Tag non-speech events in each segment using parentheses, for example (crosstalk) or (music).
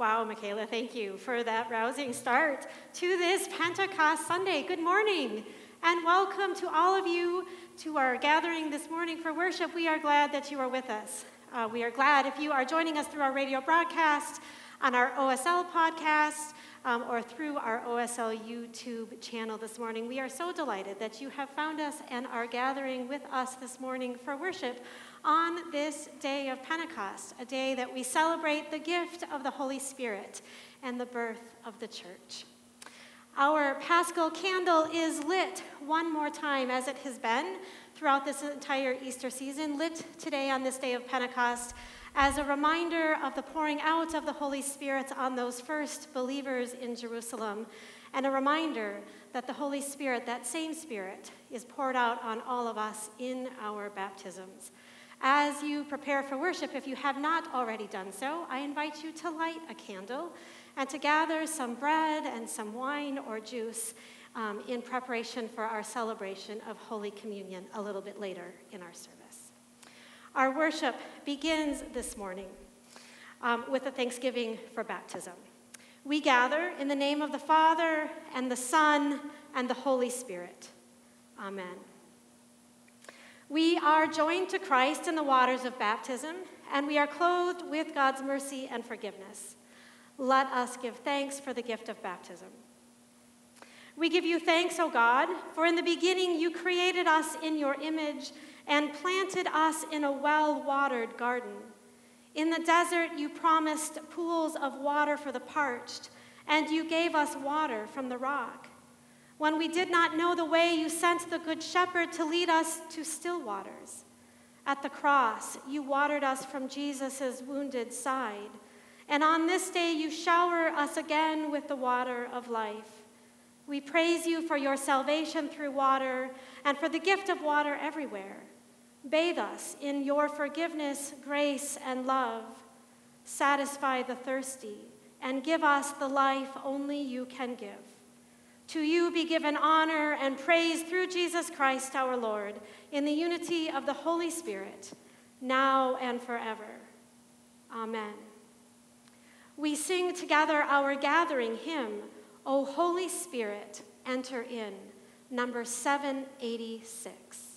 Wow, Michaela, thank you for that rousing start to this Pentecost Sunday. Good morning, and welcome to all of you to our gathering this morning for worship. We are glad that you are with us. Uh, we are glad if you are joining us through our radio broadcast, on our OSL podcast, um, or through our OSL YouTube channel this morning. We are so delighted that you have found us and are gathering with us this morning for worship on this day of Pentecost, a day that we celebrate the gift of the Holy Spirit and the birth of the church. Our paschal candle is lit one more time, as it has been throughout this entire Easter season, lit today on this day of Pentecost as a reminder of the pouring out of the Holy Spirit on those first believers in Jerusalem, and a reminder that the Holy Spirit, that same Spirit, is poured out on all of us in our baptisms. As you prepare for worship, if you have not already done so, I invite you to light a candle and to gather some bread and some wine or juice um, in preparation for our celebration of Holy Communion a little bit later in our service. Our worship begins this morning um, with a thanksgiving for baptism. We gather in the name of the Father and the Son and the Holy Spirit. Amen. We are joined to Christ in the waters of baptism, and we are clothed with God's mercy and forgiveness. Let us give thanks for the gift of baptism. We give you thanks, O God, for in the beginning you created us in your image and planted us in a well watered garden. In the desert, you promised pools of water for the parched, and you gave us water from the rock. When we did not know the way, you sent the Good Shepherd to lead us to still waters. At the cross, you watered us from Jesus' wounded side. And on this day, you shower us again with the water of life. We praise you for your salvation through water and for the gift of water everywhere. Bathe us in your forgiveness, grace, and love. Satisfy the thirsty and give us the life only you can give. To you be given honor and praise through Jesus Christ our Lord, in the unity of the Holy Spirit, now and forever. Amen. We sing together our gathering hymn, O Holy Spirit, enter in, number 786.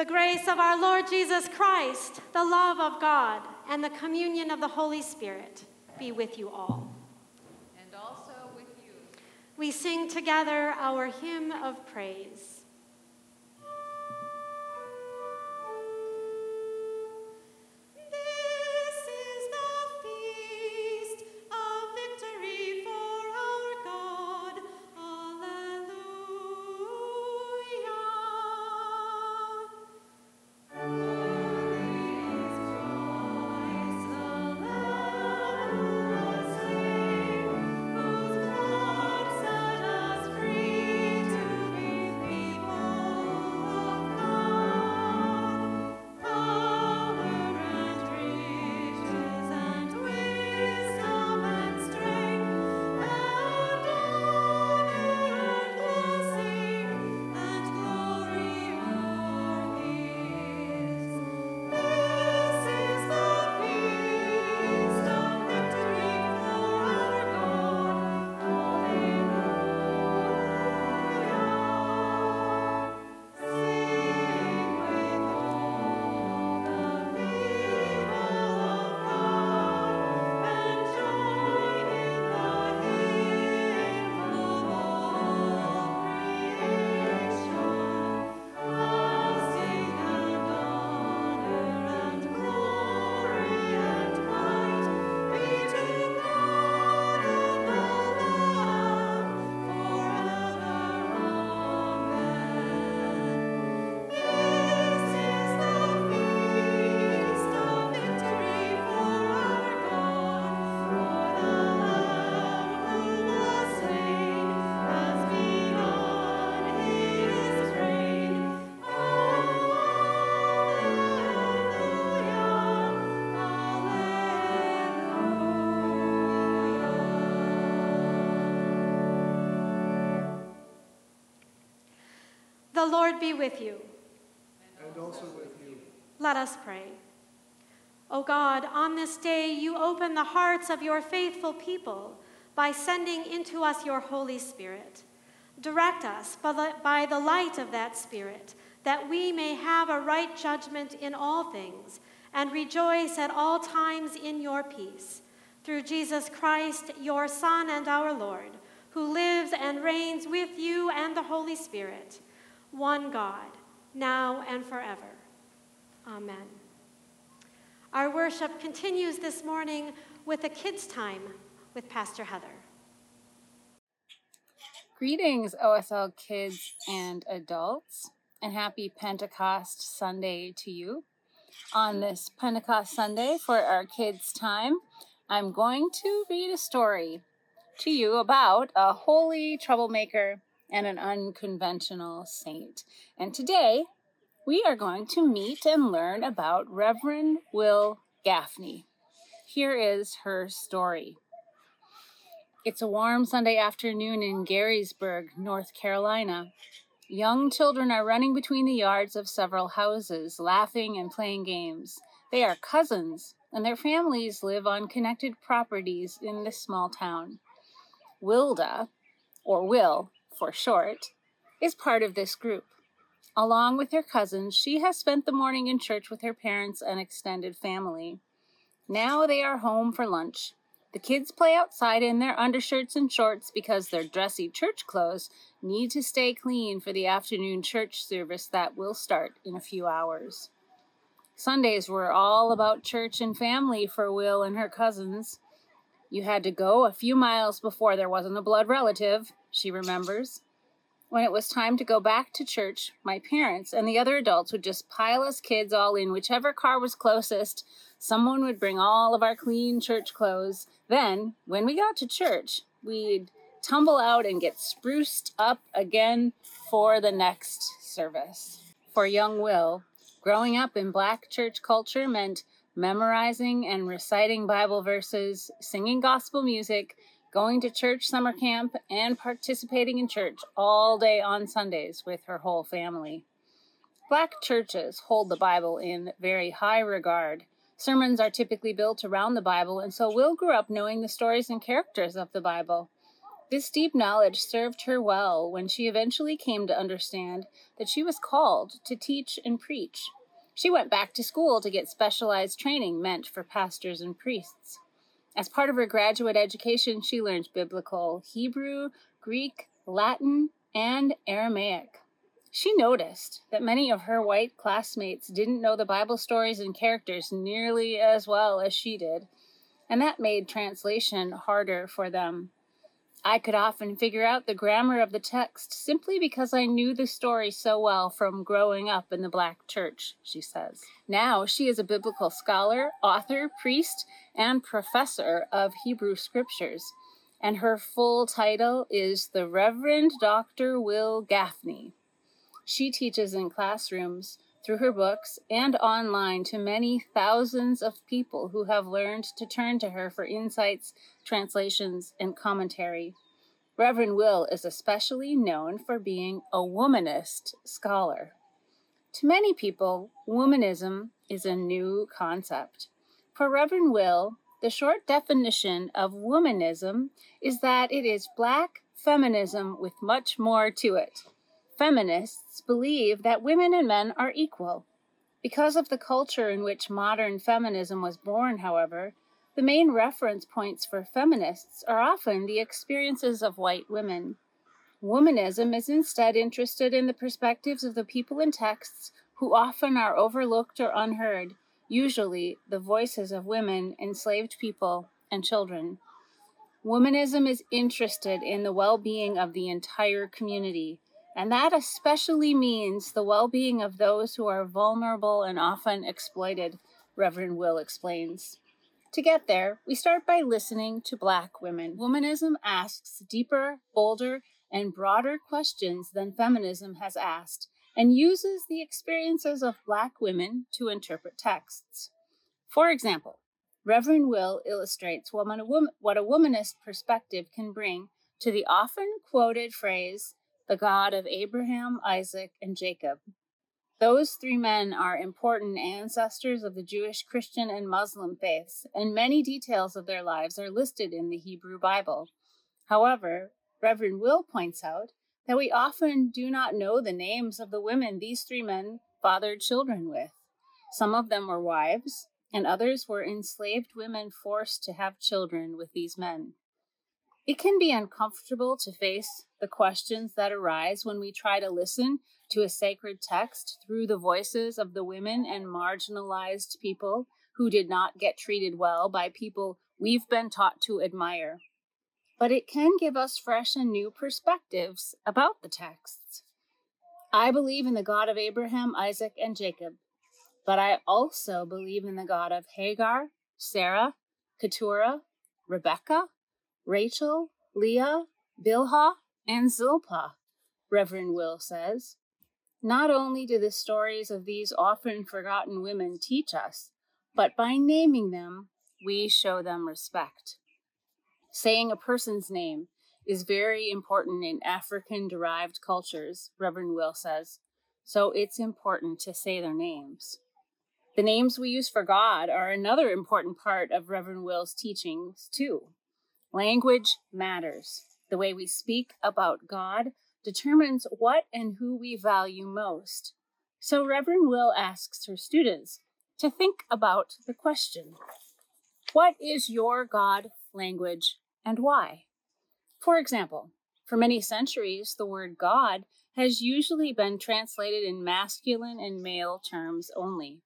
The grace of our Lord Jesus Christ, the love of God, and the communion of the Holy Spirit be with you all. And also with you. We sing together our hymn of praise. Lord be with you. And also with you. Let us pray. O God, on this day you open the hearts of your faithful people by sending into us your Holy Spirit. Direct us by the light of that Spirit, that we may have a right judgment in all things and rejoice at all times in your peace. Through Jesus Christ, your Son and our Lord, who lives and reigns with you and the Holy Spirit one God, now and forever. Amen. Our worship continues this morning with a kids' time with Pastor Heather. Greetings, OSL kids and adults, and happy Pentecost Sunday to you. On this Pentecost Sunday for our kids' time, I'm going to read a story to you about a holy troublemaker and an unconventional saint. And today we are going to meet and learn about Reverend Wil Gafney. Here is her story. It's a warm Sunday afternoon in Garysburg, North Carolina. Young children are running between the yards of several houses, laughing and playing games. They are cousins, and their families live on connected properties in this small town. Wilda, or Wil, for short, is part of this group. Along with her cousins, she has spent the morning in church with her parents and extended family. Now they are home for lunch. The kids play outside in their undershirts and shorts because their dressy church clothes need to stay clean for the afternoon church service that will start in a few hours. Sundays were all about church and family for Wil and her cousins. You had to go a few miles before there wasn't a blood relative, she remembers. When it was time to go back to church, my parents and the other adults would just pile us kids all in whichever car was closest. Someone would bring all of our clean church clothes. Then, when we got to church, we'd tumble out and get spruced up again for the next service. For young Wil, growing up in black church culture meant memorizing and reciting Bible verses, singing gospel music, going to church summer camp, and participating in church all day on Sundays with her whole family. Black churches hold the Bible in very high regard. Sermons are typically built around the Bible, and so Wil grew up knowing the stories and characters of the Bible. This deep knowledge served her well when she eventually came to understand that she was called to teach and preach. She went back to school to get specialized training meant for pastors and priests. As part of her graduate education, she learned biblical Hebrew, Greek, Latin, and Aramaic. She noticed that many of her white classmates didn't know the Bible stories and characters nearly as well as she did, and that made translation harder for them. I could often figure out the grammar of the text simply because I knew the story so well from growing up in the black church, she says. Now she is a biblical scholar, author, priest, and professor of Hebrew scriptures, and her full title is the Reverend Dr. Wil Gafney. She teaches in classrooms, through her books, and online to many thousands of people who have learned to turn to her for insights, translations, and commentary. Reverend Wil is especially known for being a womanist scholar. To many people, womanism is a new concept. For Reverend Wil, the short definition of womanism is that it is black feminism with much more to it. Feminists believe that women and men are equal. Because of the culture in which modern feminism was born, however, the main reference points for feminists are often the experiences of white women. Womanism is instead interested in the perspectives of the people in texts who often are overlooked or unheard, usually the voices of women, enslaved people, and children. Womanism is interested in the well being of the entire community, and that especially means the well being of those who are vulnerable and often exploited, Reverend Wil explains. To get there, we start by listening to Black women. Womanism asks deeper, bolder, and broader questions than feminism has asked, and uses the experiences of Black women to interpret texts. For example, Reverend Wil illustrates what a, what a womanist perspective can bring to the often quoted phrase, the God of Abraham, Isaac, and Jacob. Those three men are important ancestors of the Jewish, Christian, and Muslim faiths, and many details of their lives are listed in the Hebrew Bible. However, Reverend Wil points out that we often do not know the names of the women these three men fathered children with. Some of them were wives, and others were enslaved women forced to have children with these men. It can be uncomfortable to face the questions that arise when we try to listen to a sacred text through the voices of the women and marginalized people who did not get treated well by people we've been taught to admire. But it can give us fresh and new perspectives about the texts. I believe in the God of Abraham, Isaac, and Jacob, but I also believe in the God of Hagar, Sarah, Keturah, Rebecca, Rachel, Leah, Bilhah, and Zilpah, Reverend Wil says. Not only do the stories of these often forgotten women teach us, but by naming them, we show them respect. Saying a person's name is very important in African derived cultures, Reverend Wil says, so it's important to say their names. The names we use for God are another important part of Reverend Wil's teachings, too. Language matters. The way we speak about God determines what and who we value most. So Reverend Wil asks her students to think about the question What is your God language and why? For example, for many centuries, the word God has usually been translated in masculine and male terms only.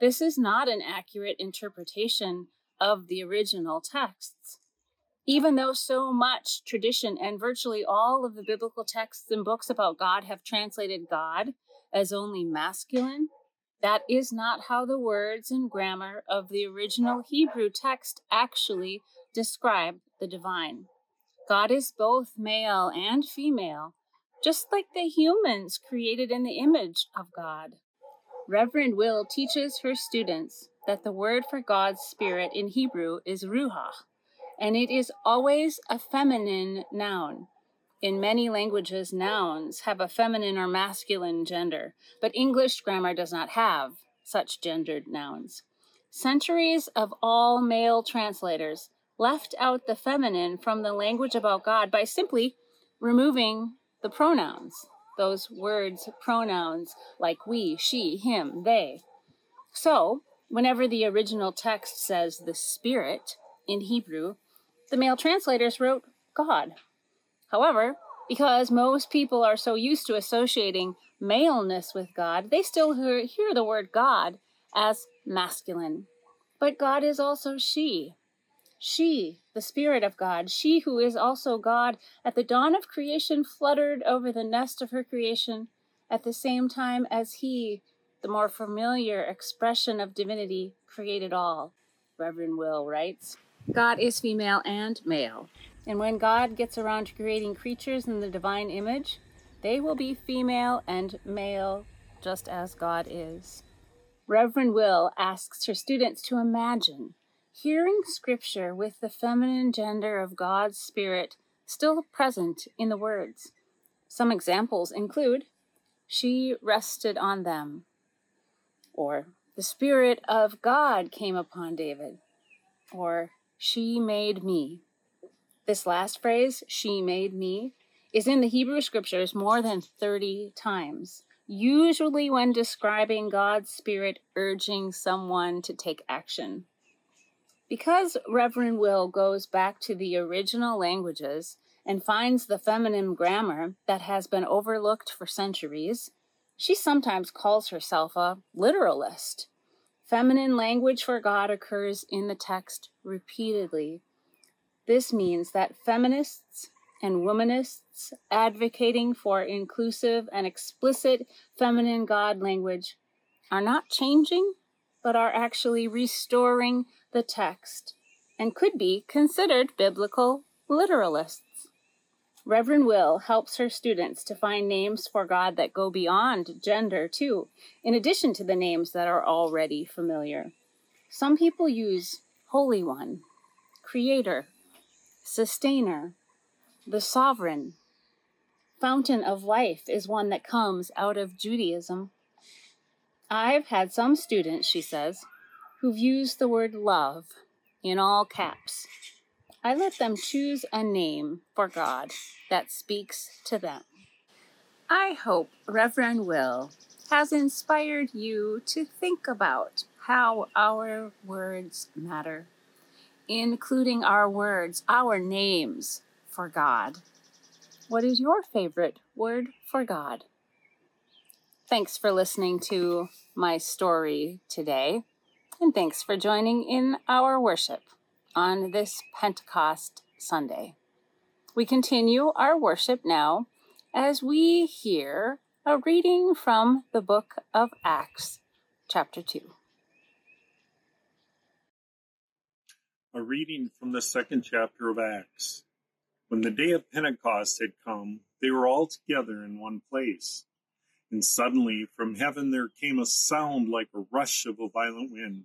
This is not an accurate interpretation of the original texts. Even though so much tradition and virtually all of the biblical texts and books about God have translated God as only masculine, that is not how the words and grammar of the original Hebrew text actually describe the divine. God is both male and female, just like the humans created in the image of God. Reverend Wil teaches her students that the word for God's Spirit in Hebrew is ruach, and it is always a feminine noun. In many languages, nouns have a feminine or masculine gender, but English grammar does not have such gendered nouns. Centuries of all male translators left out the feminine from the language about God by simply removing the pronouns, those words, pronouns like we, she, him, they. So, whenever the original text says the Spirit in Hebrew, the male translators wrote God. However, because most people are so used to associating maleness with God, they still hear, hear the word God as masculine. But God is also she. She, the Spirit of God, she who is also God, at the dawn of creation fluttered over the nest of her creation at the same time as He, the more familiar expression of divinity, created all. Reverend Wil writes God is female and male. And when God gets around to creating creatures in the divine image, they will be female and male, just as God is. Reverend Wil asks her students to imagine hearing scripture with the feminine gender of God's Spirit still present in the words. Some examples include She rested on them, or The Spirit of God came upon David, or She made me. This last phrase, She made me, is in the Hebrew scriptures more than 30 times usually when describing God's Spirit urging someone to take action. Because Reverend Wil goes back to the original languages and finds the feminine grammar that has been overlooked for centuries, she sometimes calls herself a literalist. Feminine language for God occurs in the text repeatedly. This means that feminists and womanists advocating for inclusive and explicit feminine God language are not changing, but are actually restoring the text and could be considered biblical literalists. Reverend Wil helps her students to find names for God that go beyond gender, too, in addition to the names that are already familiar. Some people use Holy One, Creator, Sustainer, the sovereign fountain of life is one that comes out of Judaism. I've had some students, she says, who've used the word love in all caps. I let them choose a name for God that speaks to them. I hope Reverend Wil has inspired you to think about how our words matter, including our words, our names, for God. What is your favorite word for God? Thanks for listening to my story today, and thanks for joining in our worship on this Pentecost Sunday. We continue our worship now as we hear a reading from the book of Acts, chapter 2. A reading from the second chapter of Acts. When the day of Pentecost had come, they were all together in one place. And suddenly from heaven there came a sound like a rush of a violent wind,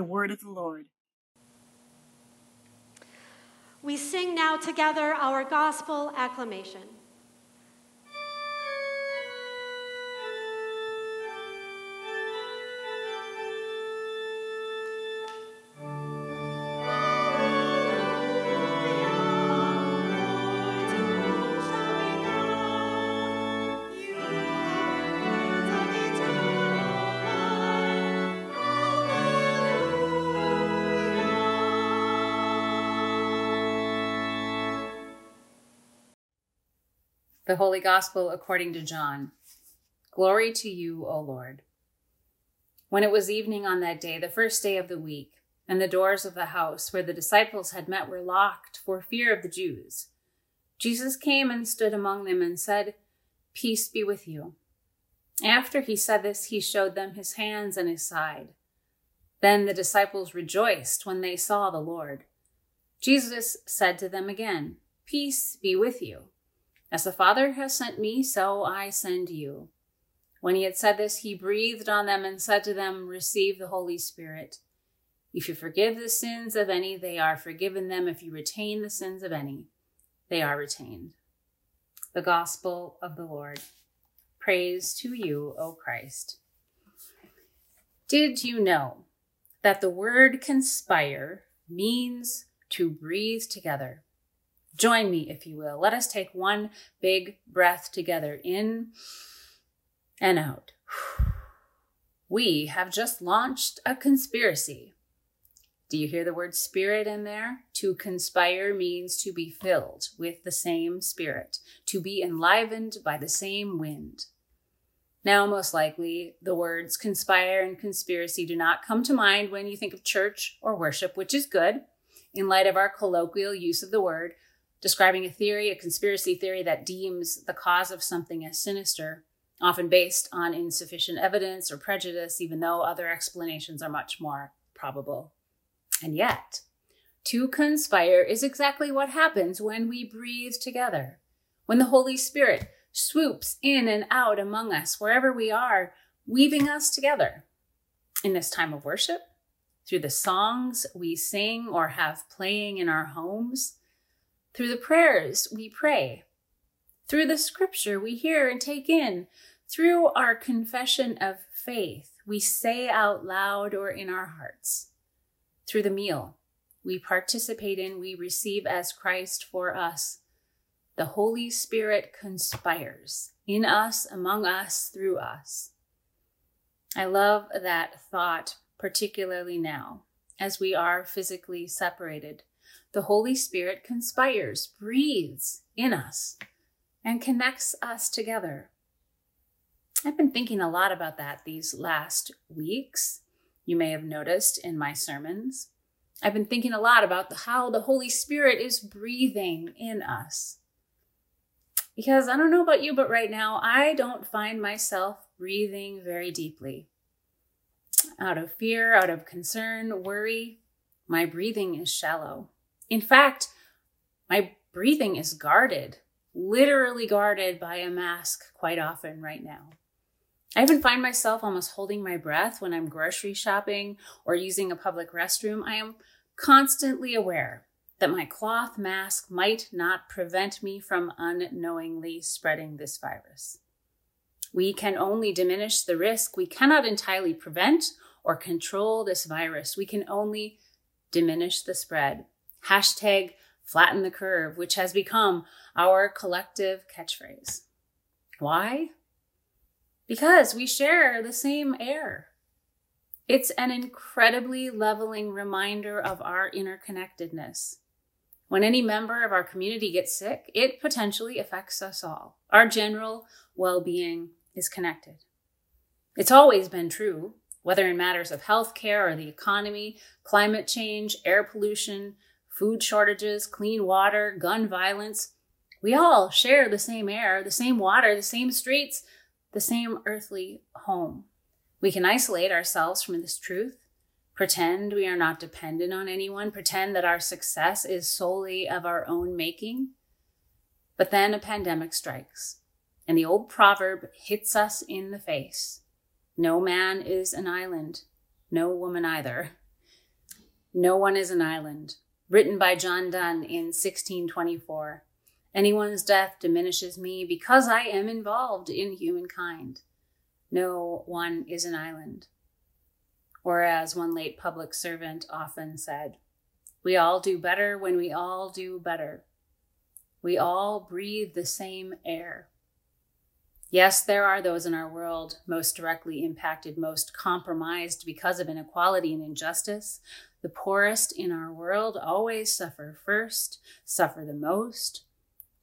The word of the Lord. We sing now together our gospel acclamation. The Holy Gospel according to John. Glory to you, O Lord. When it was evening on that day, the first day of the week, and the doors of the house where the disciples had met were locked for fear of the Jews, Jesus came and stood among them and said, Peace be with you. After he said this, he showed them his hands and his side. Then the disciples rejoiced when they saw the Lord. Jesus said to them again, Peace be with you. As the Father has sent me, so I send you. When he had said this, he breathed on them and said to them, Receive the Holy Spirit. If you forgive the sins of any, they are forgiven them. If you retain the sins of any, they are retained. The Gospel of the Lord. Praise to you, O Christ. Did you know that the word conspire means to breathe together? Join me, if you will. Let us take one big breath together in and out. (sighs) We have just launched a conspiracy. Do you hear the word spirit in there? To conspire means to be filled with the same spirit, to be enlivened by the same wind. Now, most likely, the words conspire and conspiracy do not come to mind when you think of church or worship, which is good in light of our colloquial use of the word, describing a theory, a conspiracy theory that deems the cause of something as sinister, often based on insufficient evidence or prejudice, even though other explanations are much more probable. And yet, to conspire is exactly what happens when we breathe together, when the Holy Spirit swoops in and out among us, wherever we are, weaving us together. In this time of worship, through the songs we sing or have playing in our homes, through the prayers we pray, through the scripture we hear and take in, through our confession of faith we say out loud or in our hearts, through the meal we participate in, we receive as Christ for us. The Holy Spirit conspires in us, among us, through us. I love that thought, particularly now, as we are physically separated the Holy Spirit conspires, breathes in us, and connects us together. I've been thinking a lot about that these last weeks. You may have noticed in my sermons. I've been thinking a lot about how the Holy Spirit is breathing in us. Because I don't know about you, but right now I don't find myself breathing very deeply. Out of fear, out of concern, worry, my breathing is shallow. In fact, my breathing is guarded, literally guarded by a mask quite often right now. I even find myself almost holding my breath when I'm grocery shopping or using a public restroom. I am constantly aware that my cloth mask might not prevent me from unknowingly spreading this virus. We can only diminish the risk. We cannot entirely prevent or control this virus. We can only diminish the spread Hashtag flatten the curve, which has become our collective catchphrase. Why? Because we share the same air. It's an incredibly leveling reminder of our interconnectedness. When any member of our community gets sick, it potentially affects us all. Our general well being is connected. It's always been true, whether in matters of healthcare or the economy, climate change, air pollution, food shortages, clean water, gun violence. We all share the same air, the same water, the same streets, the same earthly home. We can isolate ourselves from this truth, pretend we are not dependent on anyone, pretend that our success is solely of our own making. But then a pandemic strikes, and the old proverb hits us in the face No man is an island, no woman either. No one is an island. Written by John Donne in 1624. Anyone's death diminishes me because I am involved in humankind. No one is an island. Or, as one late public servant often said, we all do better when we all do better. We all breathe the same air. Yes, there are those in our world most directly impacted, most compromised because of inequality and injustice. The poorest in our world always suffer first, suffer the most,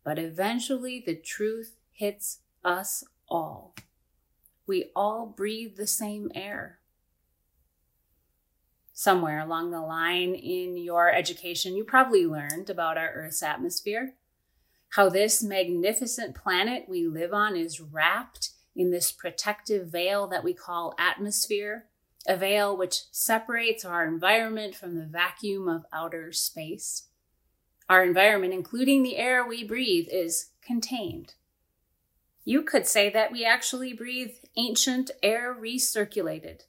but eventually the truth hits us all. We all breathe the same air somewhere along the line in your education, you probably learned about our Earth's atmosphere, how this magnificent planet we live on is wrapped in this protective veil that we call atmosphere, a veil which separates our environment from the vacuum of outer space. Our environment, including the air we breathe, is contained. You could say that we actually breathe ancient air recirculated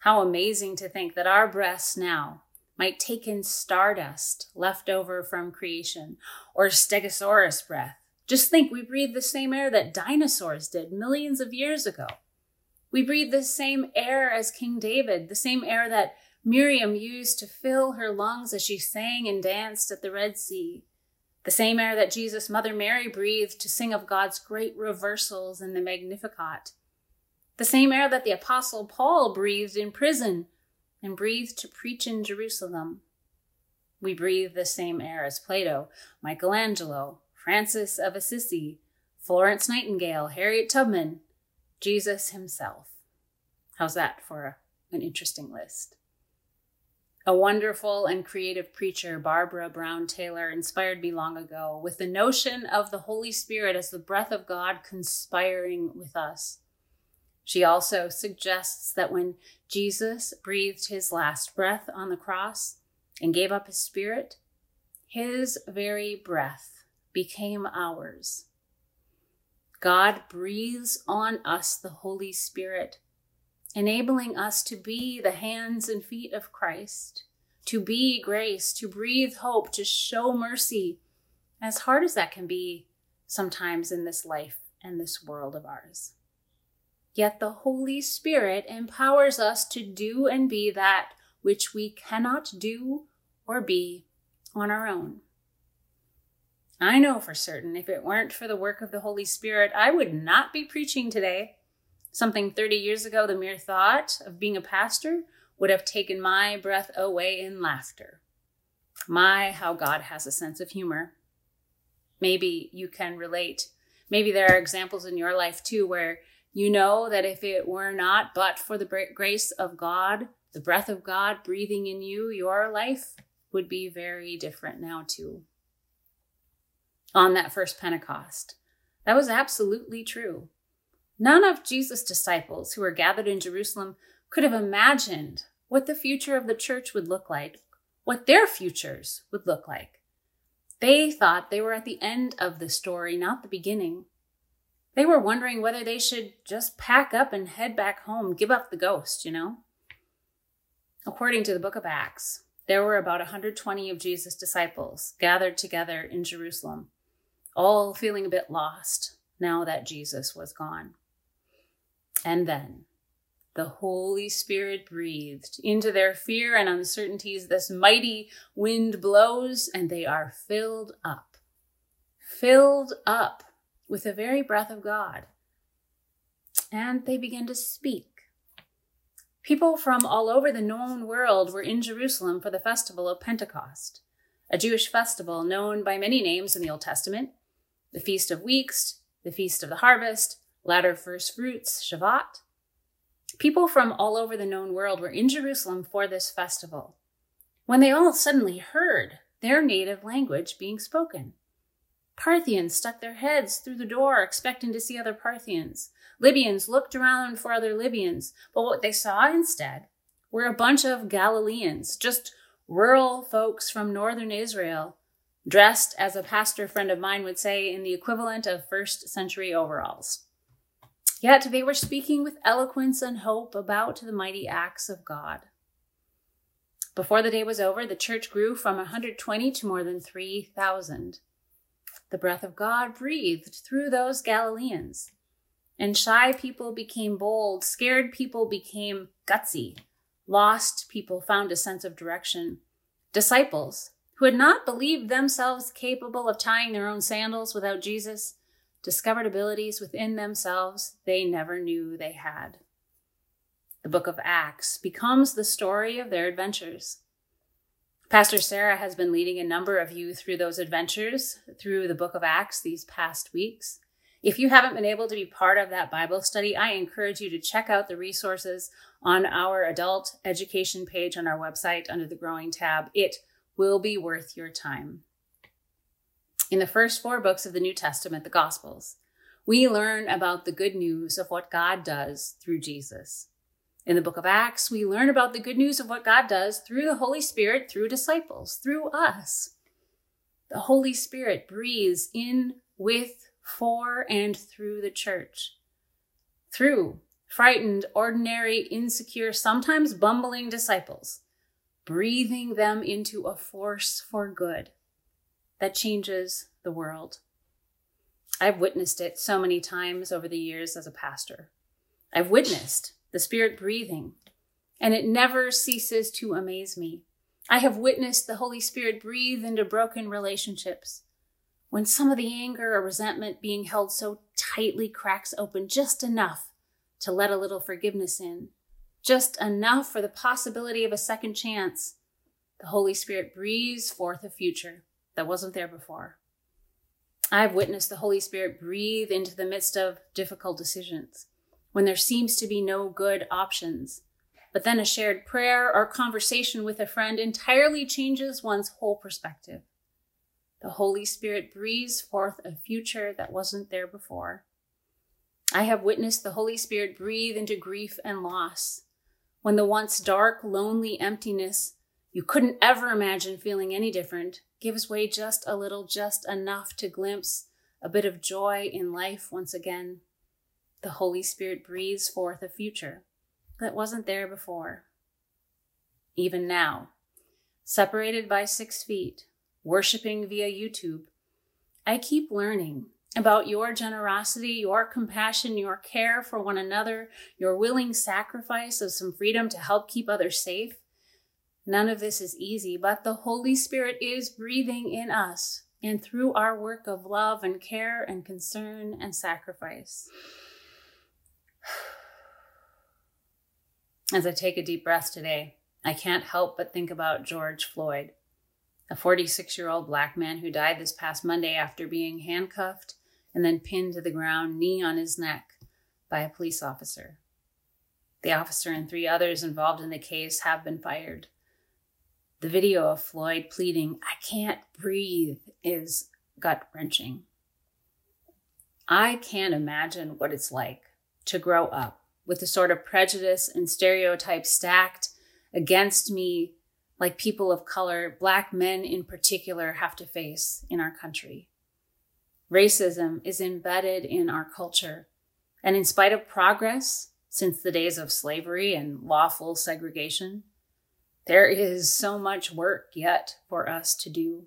how amazing to think that our breaths now might take in stardust left over from creation or stegosaurus breath. Just think we breathe the same air that dinosaurs did millions of years ago. We breathe the same air as King David, the same air that Miriam used to fill her lungs as she sang and danced at the Red Sea, the same air that Jesus' mother Mary breathed to sing of God's great reversals in the Magnificat, the same air that the Apostle Paul breathed in prison and breathed to preach in Jerusalem. We breathe the same air as Plato, Michelangelo, Francis of Assisi, Florence Nightingale, Harriet Tubman, Jesus himself. How's that for an interesting list? A wonderful and creative preacher, Barbara Brown Taylor, inspired me long ago with the notion of the Holy Spirit as the breath of God conspiring with us. She also suggests that when Jesus breathed his last breath on the cross and gave up his spirit, his very breath became ours. God breathes on us the Holy Spirit, enabling us to be the hands and feet of Christ, to be grace, to breathe hope, to show mercy, as hard as that can be sometimes in this life and this world of ours. Yet the Holy Spirit empowers us to do and be that which we cannot do or be on our own. I know for certain if it weren't for the work of the Holy Spirit, I would not be preaching today. Something 30 years ago, the mere thought of being a pastor would have taken my breath away in laughter. My, how God has a sense of humor. Maybe you can relate. Maybe there are examples in your life too where you know that if it were not but for the grace of God, the breath of God breathing in you, your life would be very different now, too. On that first Pentecost, that was absolutely true. None of Jesus' disciples who were gathered in Jerusalem could have imagined what the future of the church would look like, what their futures would look like. They thought they were at the end of the story, not the beginning. They were wondering whether they should just pack up and head back home, give up the ghost, you know? According to the book of Acts, there were about 120 of Jesus' disciples gathered together in Jerusalem, all feeling a bit lost now that Jesus was gone. And then the Holy Spirit breathed. Into their fear and uncertainties, this mighty wind blows, and they are filled up. Filled up with the very breath of God. And they begin to speak. People from all over the known world were in Jerusalem for the festival of Pentecost, a Jewish festival known by many names in the Old Testament the Feast of Weeks, the Feast of the Harvest, Latter First Fruits, Shavuot. People from all over the known world were in Jerusalem for this festival when they all suddenly heard their native language being spoken. Parthians stuck their heads through the door, expecting to see other Parthians. Libyans looked around for other Libyans, but what they saw instead were a bunch of Galileans, just rural folks from northern Israel, dressed, as a pastor friend of mine would say, in the equivalent of first century overalls. Yet they were speaking with eloquence and hope about the mighty acts of God. Before the day was over, the church grew from 120 to more than 3,000. The breath of God breathed through those Galileans. And shy people became bold, scared people became gutsy, lost people found a sense of direction. Disciples, who had not believed themselves capable of tying their own sandals without Jesus, discovered abilities within themselves they never knew they had. The book of Acts becomes the story of their adventures. Pastor Sarah has been leading a number of you through those adventures through the book of Acts these past weeks. If you haven't been able to be part of that Bible study, I encourage you to check out the resources on our adult education page on our website under the Growing tab. It will be worth your time. In the first four books of the New Testament, the Gospels, we learn about the good news of what God does through Jesus. In the book of Acts, we learn about the good news of what God does through the Holy Spirit, through disciples, through us. The Holy Spirit breathes in, with, for, and through the church. Through frightened, ordinary, insecure, sometimes bumbling disciples, breathing them into a force for good that changes the world. I've witnessed it so many times over the years as a pastor. I've witnessed the Spirit breathing, and it never ceases to amaze me. I have witnessed the Holy Spirit breathe into broken relationships. When some of the anger or resentment being held so tightly cracks open just enough to let a little forgiveness in, just enough for the possibility of a second chance, the Holy Spirit breathes forth a future that wasn't there before. I've witnessed the Holy Spirit breathe into the midst of difficult decisions when there seems to be no good options. But then a shared prayer or conversation with a friend entirely changes one's whole perspective. The Holy Spirit breathes forth a future that wasn't there before. I have witnessed the Holy Spirit breathe into grief and loss. When the once dark, lonely emptiness you couldn't ever imagine feeling any different gives way just a little, just enough to glimpse a bit of joy in life once again the Holy Spirit breathes forth a future that wasn't there before. Even now, separated by six feet, worshiping via YouTube, I keep learning about your generosity, your compassion, your care for one another, your willing sacrifice of some freedom to help keep others safe. None of this is easy, but the Holy Spirit is breathing in us and through our work of love and care and concern and sacrifice. As I take a deep breath today, I can't help but think about George Floyd, a 46 year old black man who died this past Monday after being handcuffed and then pinned to the ground, knee on his neck, by a police officer. The officer and three others involved in the case have been fired. The video of Floyd pleading, I can't breathe, is gut wrenching. I can't imagine what it's like to grow up with the sort of prejudice and stereotypes stacked against me like people of color, black men in particular, have to face in our country. Racism is embedded in our culture, and in spite of progress since the days of slavery and lawful segregation, there is so much work yet for us to do.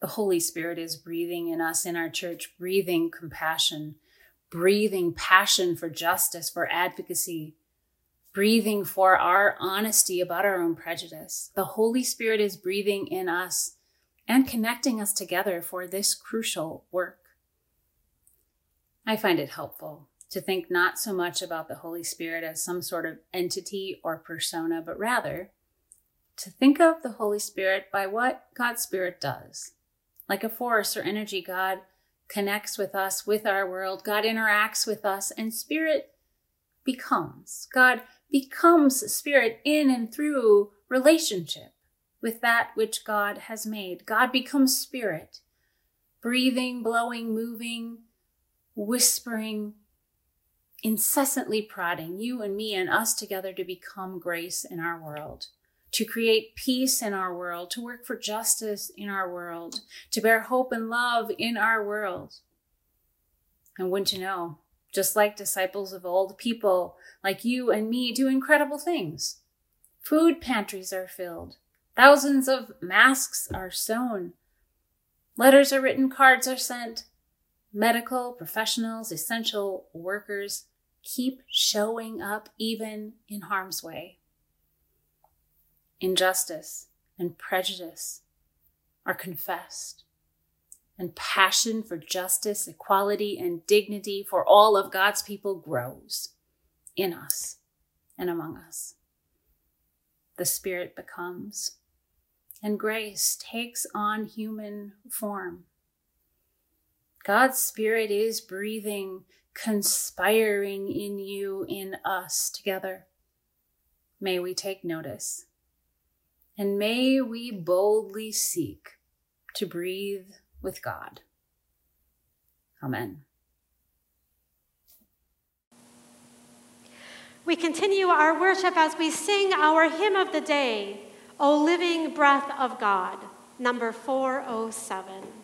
The Holy Spirit is breathing in us in our church, breathing compassion, breathing passion for justice, for advocacy, breathing for our honesty about our own prejudice. The Holy Spirit is breathing in us and connecting us together for this crucial work. I find it helpful to think not so much about the Holy Spirit as some sort of entity or persona, but rather to think of the Holy Spirit by what God's Spirit does. Like a force or energy, God connects with us, with our world. God interacts with us, and Spirit becomes. God becomes Spirit in and through relationship with that which God has made. God becomes Spirit, breathing, blowing, moving, whispering, incessantly prodding you and me and us together to become grace in our world, to create peace in our world, to work for justice in our world, to bear hope and love in our world. And wouldn't you know, just like disciples of old, people like you and me do incredible things. Food pantries are filled, thousands of masks are sewn, letters are written, cards are sent. Medical professionals, essential workers keep showing up even in harm's way. Injustice and prejudice are confessed and passion for justice, equality, and dignity for all of God's people grows in us and among us. The Spirit becomes, and grace takes on human form. God's Spirit is breathing, conspiring in you, in us together. May we take notice, and may we boldly seek to breathe with God. Amen. We continue our worship as we sing our hymn of the day, O Living Breath of God, number 407.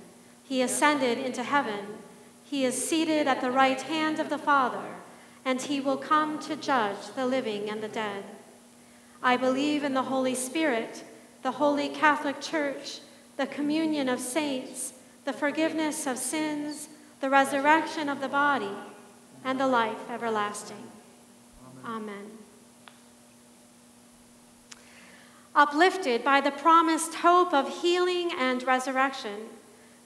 He ascended into heaven. He is seated at the right hand of the Father, and he will come to judge the living and the dead. I believe in the Holy Spirit, the holy Catholic Church, the communion of saints, the forgiveness of sins, the resurrection of the body, and the life everlasting. Amen. Uplifted by the promised hope of healing and resurrection,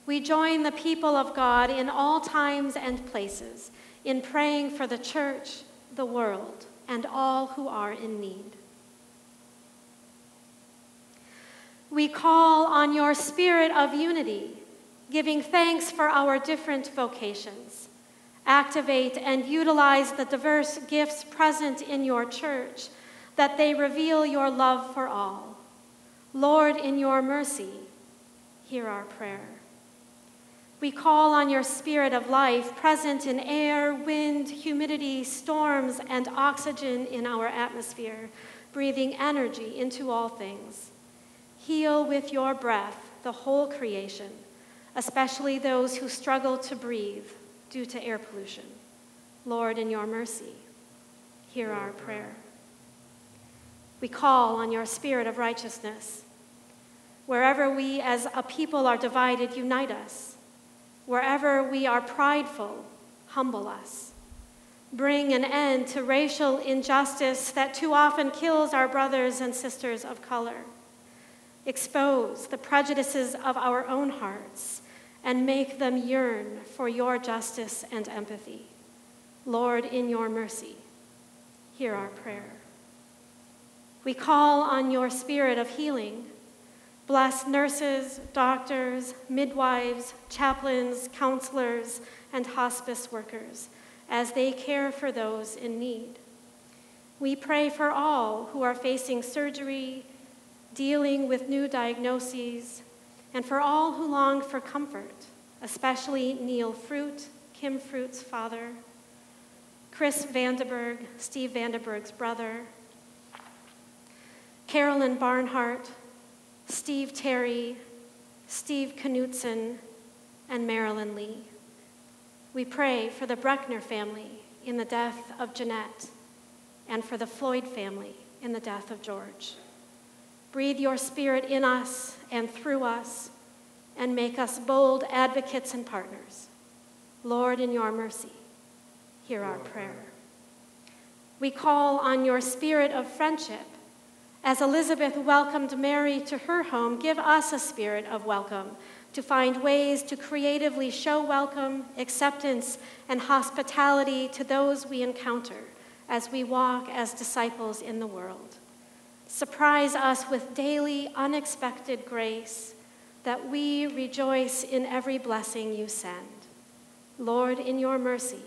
we join the people of God in all times and places in praying for the church, the world, and all who are in need. We call on your spirit of unity, giving thanks for our different vocations. Activate and utilize the diverse gifts present in your church that they reveal your love for all. Lord, in your mercy, hear our prayer. We call on your spirit of life present in air, wind, humidity, storms, and oxygen in our atmosphere, breathing energy into all things. Heal with your breath the whole creation, especially those who struggle to breathe due to air pollution. Lord, in your mercy, hear our prayer. We call on your spirit of righteousness. Wherever we as a people are divided, unite us. Wherever we are prideful, humble us. Bring an end to racial injustice that too often kills our brothers and sisters of color. Expose the prejudices of our own hearts and make them yearn for your justice and empathy. Lord, in your mercy, hear our prayer. We call on your spirit of healing Bless nurses, doctors, midwives, chaplains, counselors, and hospice workers as they care for those in need. We pray for all who are facing surgery, dealing with new diagnoses, and for all who long for comfort, especially Neil Fruit, Kim Fruit's father, Chris Vandenberg, Steve Vandenberg's brother, Carolyn Barnhart, Steve Terry, Steve Knutson, and Marilyn Lee. We pray for the Breckner family in the death of Jeanette and for the Floyd family in the death of George. Breathe your spirit in us and through us and make us bold advocates and partners. Lord, in your mercy, hear our prayer. We call on your spirit of friendship as Elizabeth welcomed Mary to her home, give us a spirit of welcome to find ways to creatively show welcome, acceptance, and hospitality to those we encounter as we walk as disciples in the world. Surprise us with daily, unexpected grace that we rejoice in every blessing you send. Lord, in your mercy,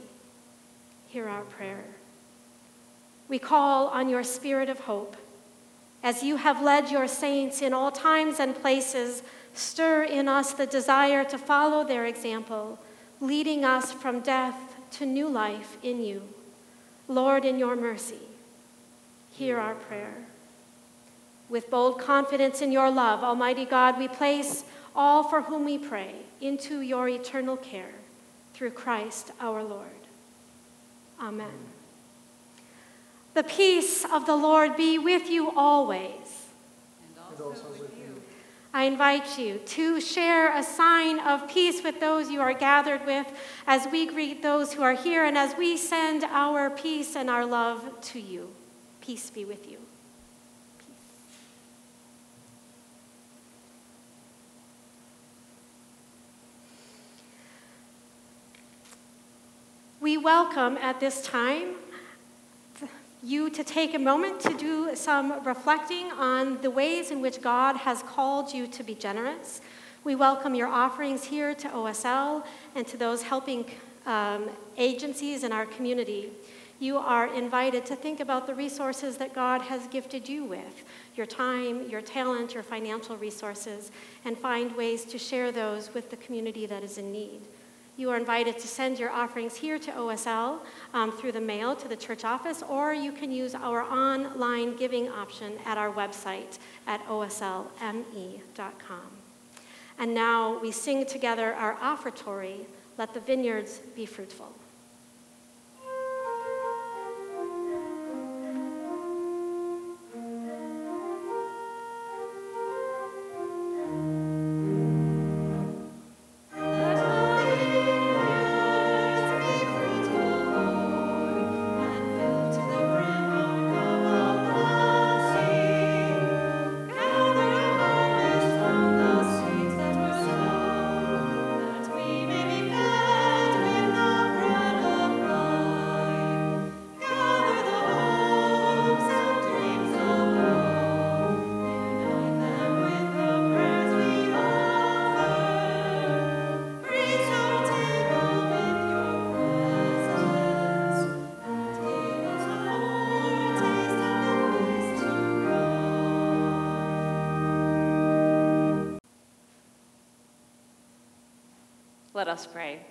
hear our prayer. We call on your spirit of hope as you have led your saints in all times and places, stir in us the desire to follow their example, leading us from death to new life in you. Lord, in your mercy, hear our prayer. With bold confidence in your love, Almighty God, we place all for whom we pray into your eternal care through Christ our Lord. Amen. The peace of the Lord be with you always. And also with you. I invite you to share a sign of peace with those you are gathered with as we greet those who are here and as we send our peace and our love to you. Peace be with you. We welcome at this time you to take a moment to do some reflecting on the ways in which God has called you to be generous, We welcome your offerings here to OSL and to those helping um, agencies in our community. You are invited to think about the resources that God has gifted you with your time, your talent, your financial resources, and find ways to share those with the community that is in need. You are invited to send your offerings here to OSL um, through the mail to the church office, or you can use our online giving option at our website at oslme.com. And now we sing together our offertory, Let the Vineyards Be Fruitful. Let us pray.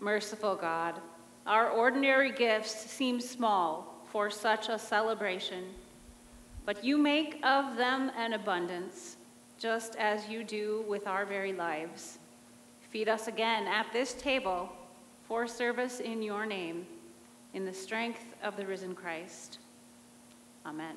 Merciful God, our ordinary gifts seem small for such a celebration, but you make of them an abundance, just as you do with our very lives. Feed us again at this table for service in your name, in the strength of the risen Christ. Amen.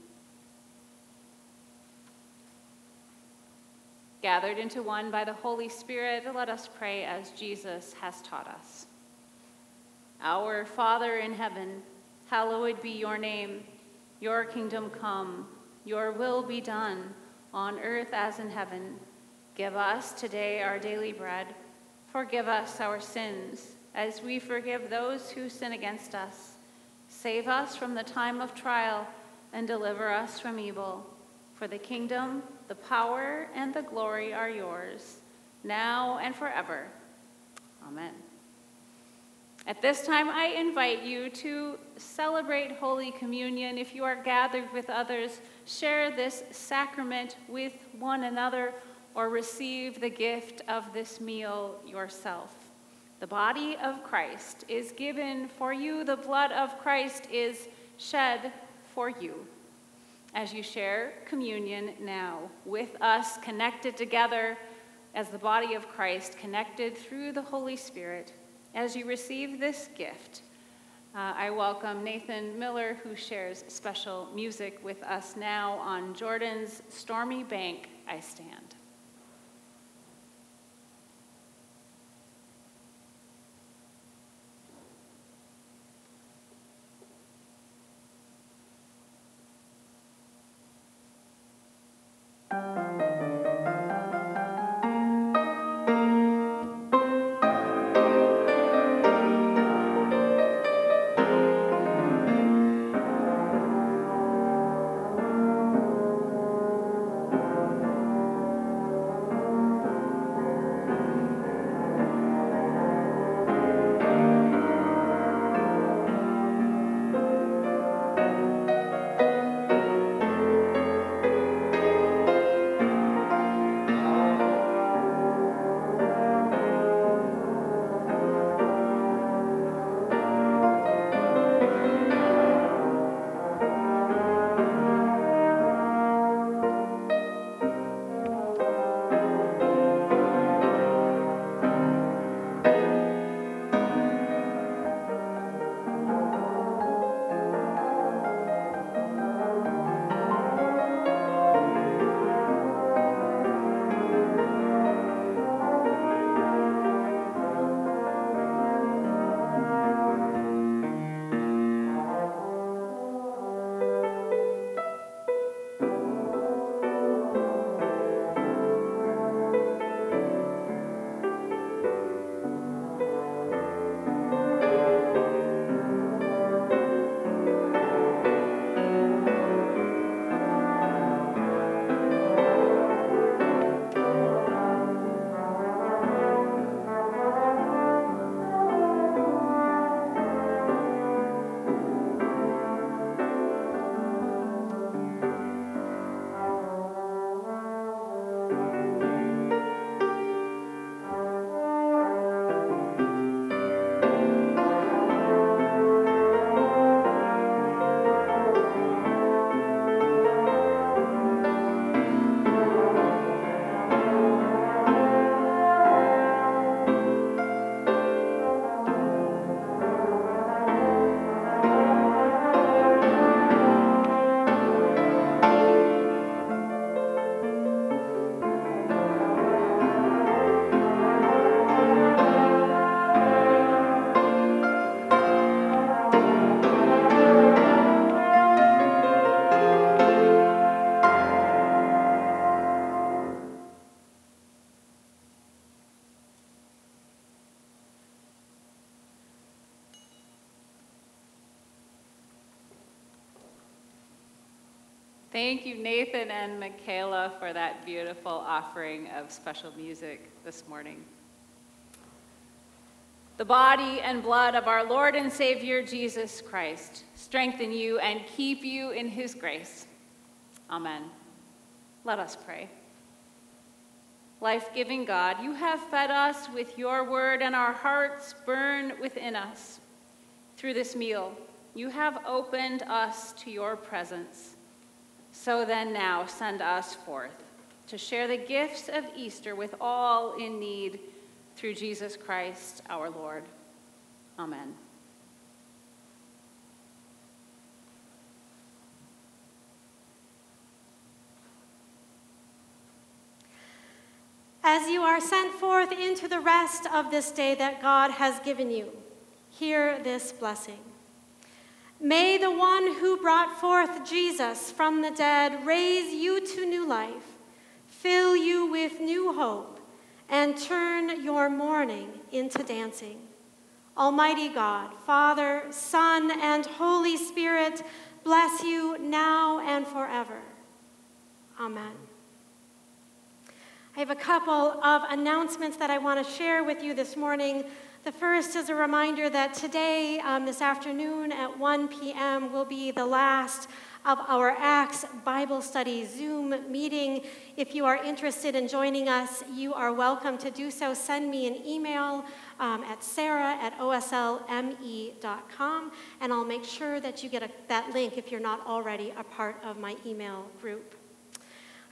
Gathered into one by the Holy Spirit, let us pray as Jesus has taught us. Our Father in heaven, hallowed be your name. Your kingdom come, your will be done, on earth as in heaven. Give us today our daily bread. Forgive us our sins, as we forgive those who sin against us. Save us from the time of trial, and deliver us from evil. For the kingdom, the power and the glory are yours, now and forever. Amen. At this time, I invite you to celebrate Holy Communion. If you are gathered with others, share this sacrament with one another or receive the gift of this meal yourself. The body of Christ is given for you, the blood of Christ is shed for you as you share communion now with us, connected together as the body of Christ, connected through the Holy Spirit. As you receive this gift, uh, I welcome Nathan Miller, who shares special music with us now on Jordan's Stormy Bank I Stand. Thank you, Nathan and Michaela, for that beautiful offering of special music this morning. The body and blood of our Lord and Savior Jesus Christ strengthen you and keep you in his grace. Amen. Let us pray. Life giving God, you have fed us with your word, and our hearts burn within us. Through this meal, you have opened us to your presence. So then, now send us forth to share the gifts of Easter with all in need through Jesus Christ our Lord. Amen. As you are sent forth into the rest of this day that God has given you, hear this blessing. May the one who brought forth Jesus from the dead raise you to new life, fill you with new hope, and turn your mourning into dancing. Almighty God, Father, Son, and Holy Spirit, bless you now and forever. Amen. I have a couple of announcements that I want to share with you this morning. The first is a reminder that today, um, this afternoon at 1 p.m., will be the last of our Acts Bible Study Zoom meeting. If you are interested in joining us, you are welcome to do so. Send me an email um, at sarah at oslme.com, and I'll make sure that you get a, that link if you're not already a part of my email group.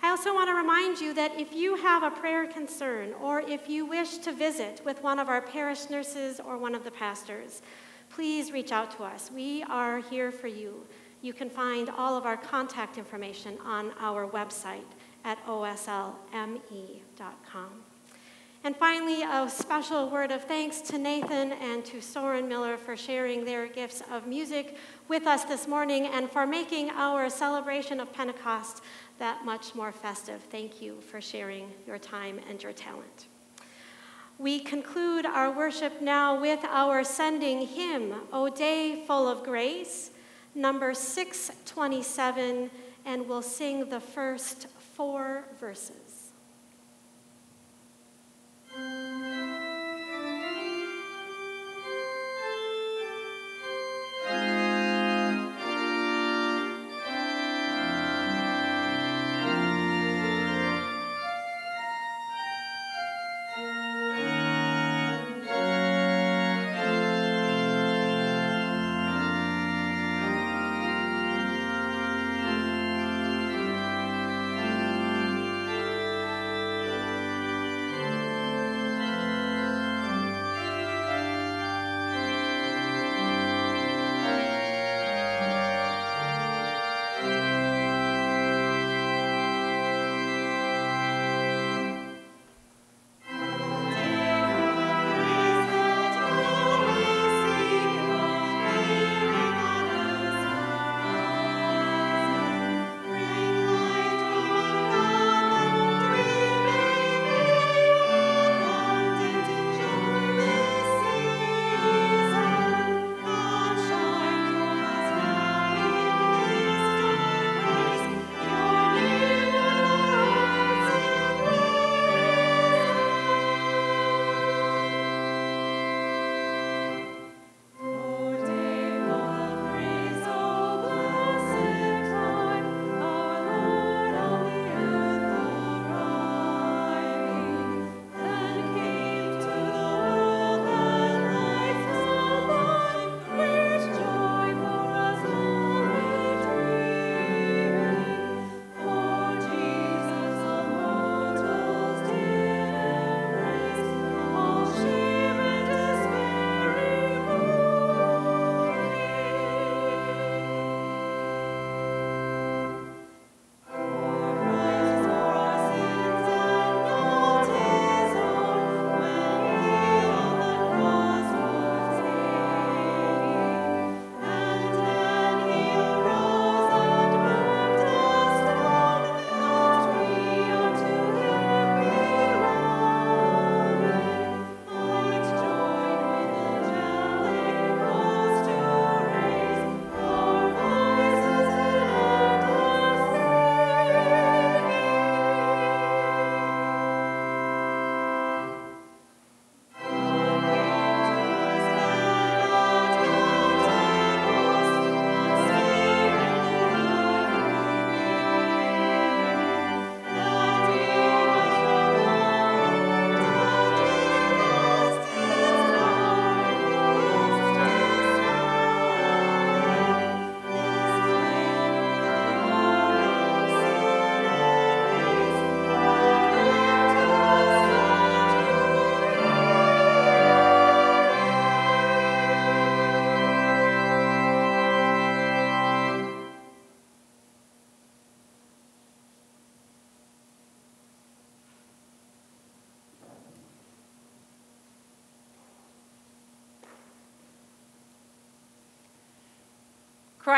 I also want to remind you that if you have a prayer concern or if you wish to visit with one of our parish nurses or one of the pastors, please reach out to us. We are here for you. You can find all of our contact information on our website at oslme.com. And finally, a special word of thanks to Nathan and to Soren Miller for sharing their gifts of music with us this morning and for making our celebration of Pentecost that much more festive. Thank you for sharing your time and your talent. We conclude our worship now with our sending hymn, O Day Full of Grace, number 627, and we'll sing the first four verses.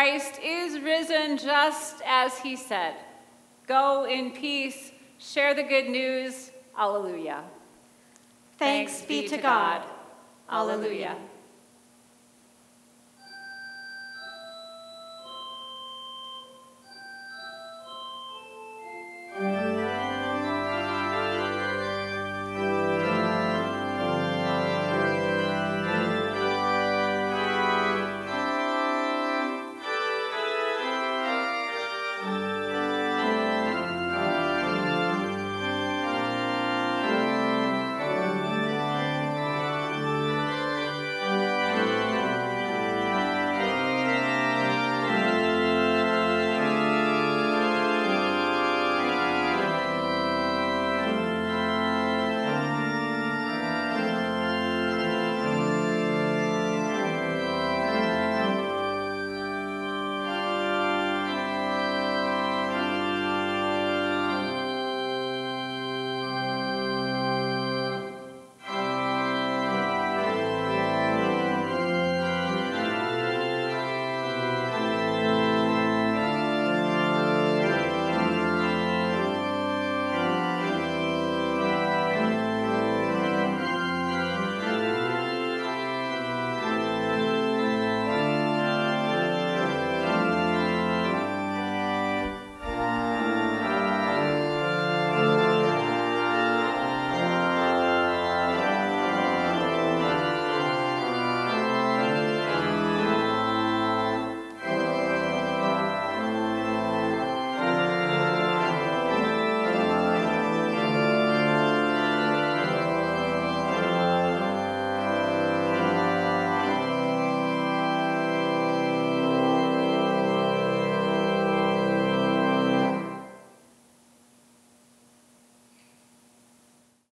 Christ is risen just as he said. Go in peace, share the good news. Alleluia. Thanks, be to God. Alleluia.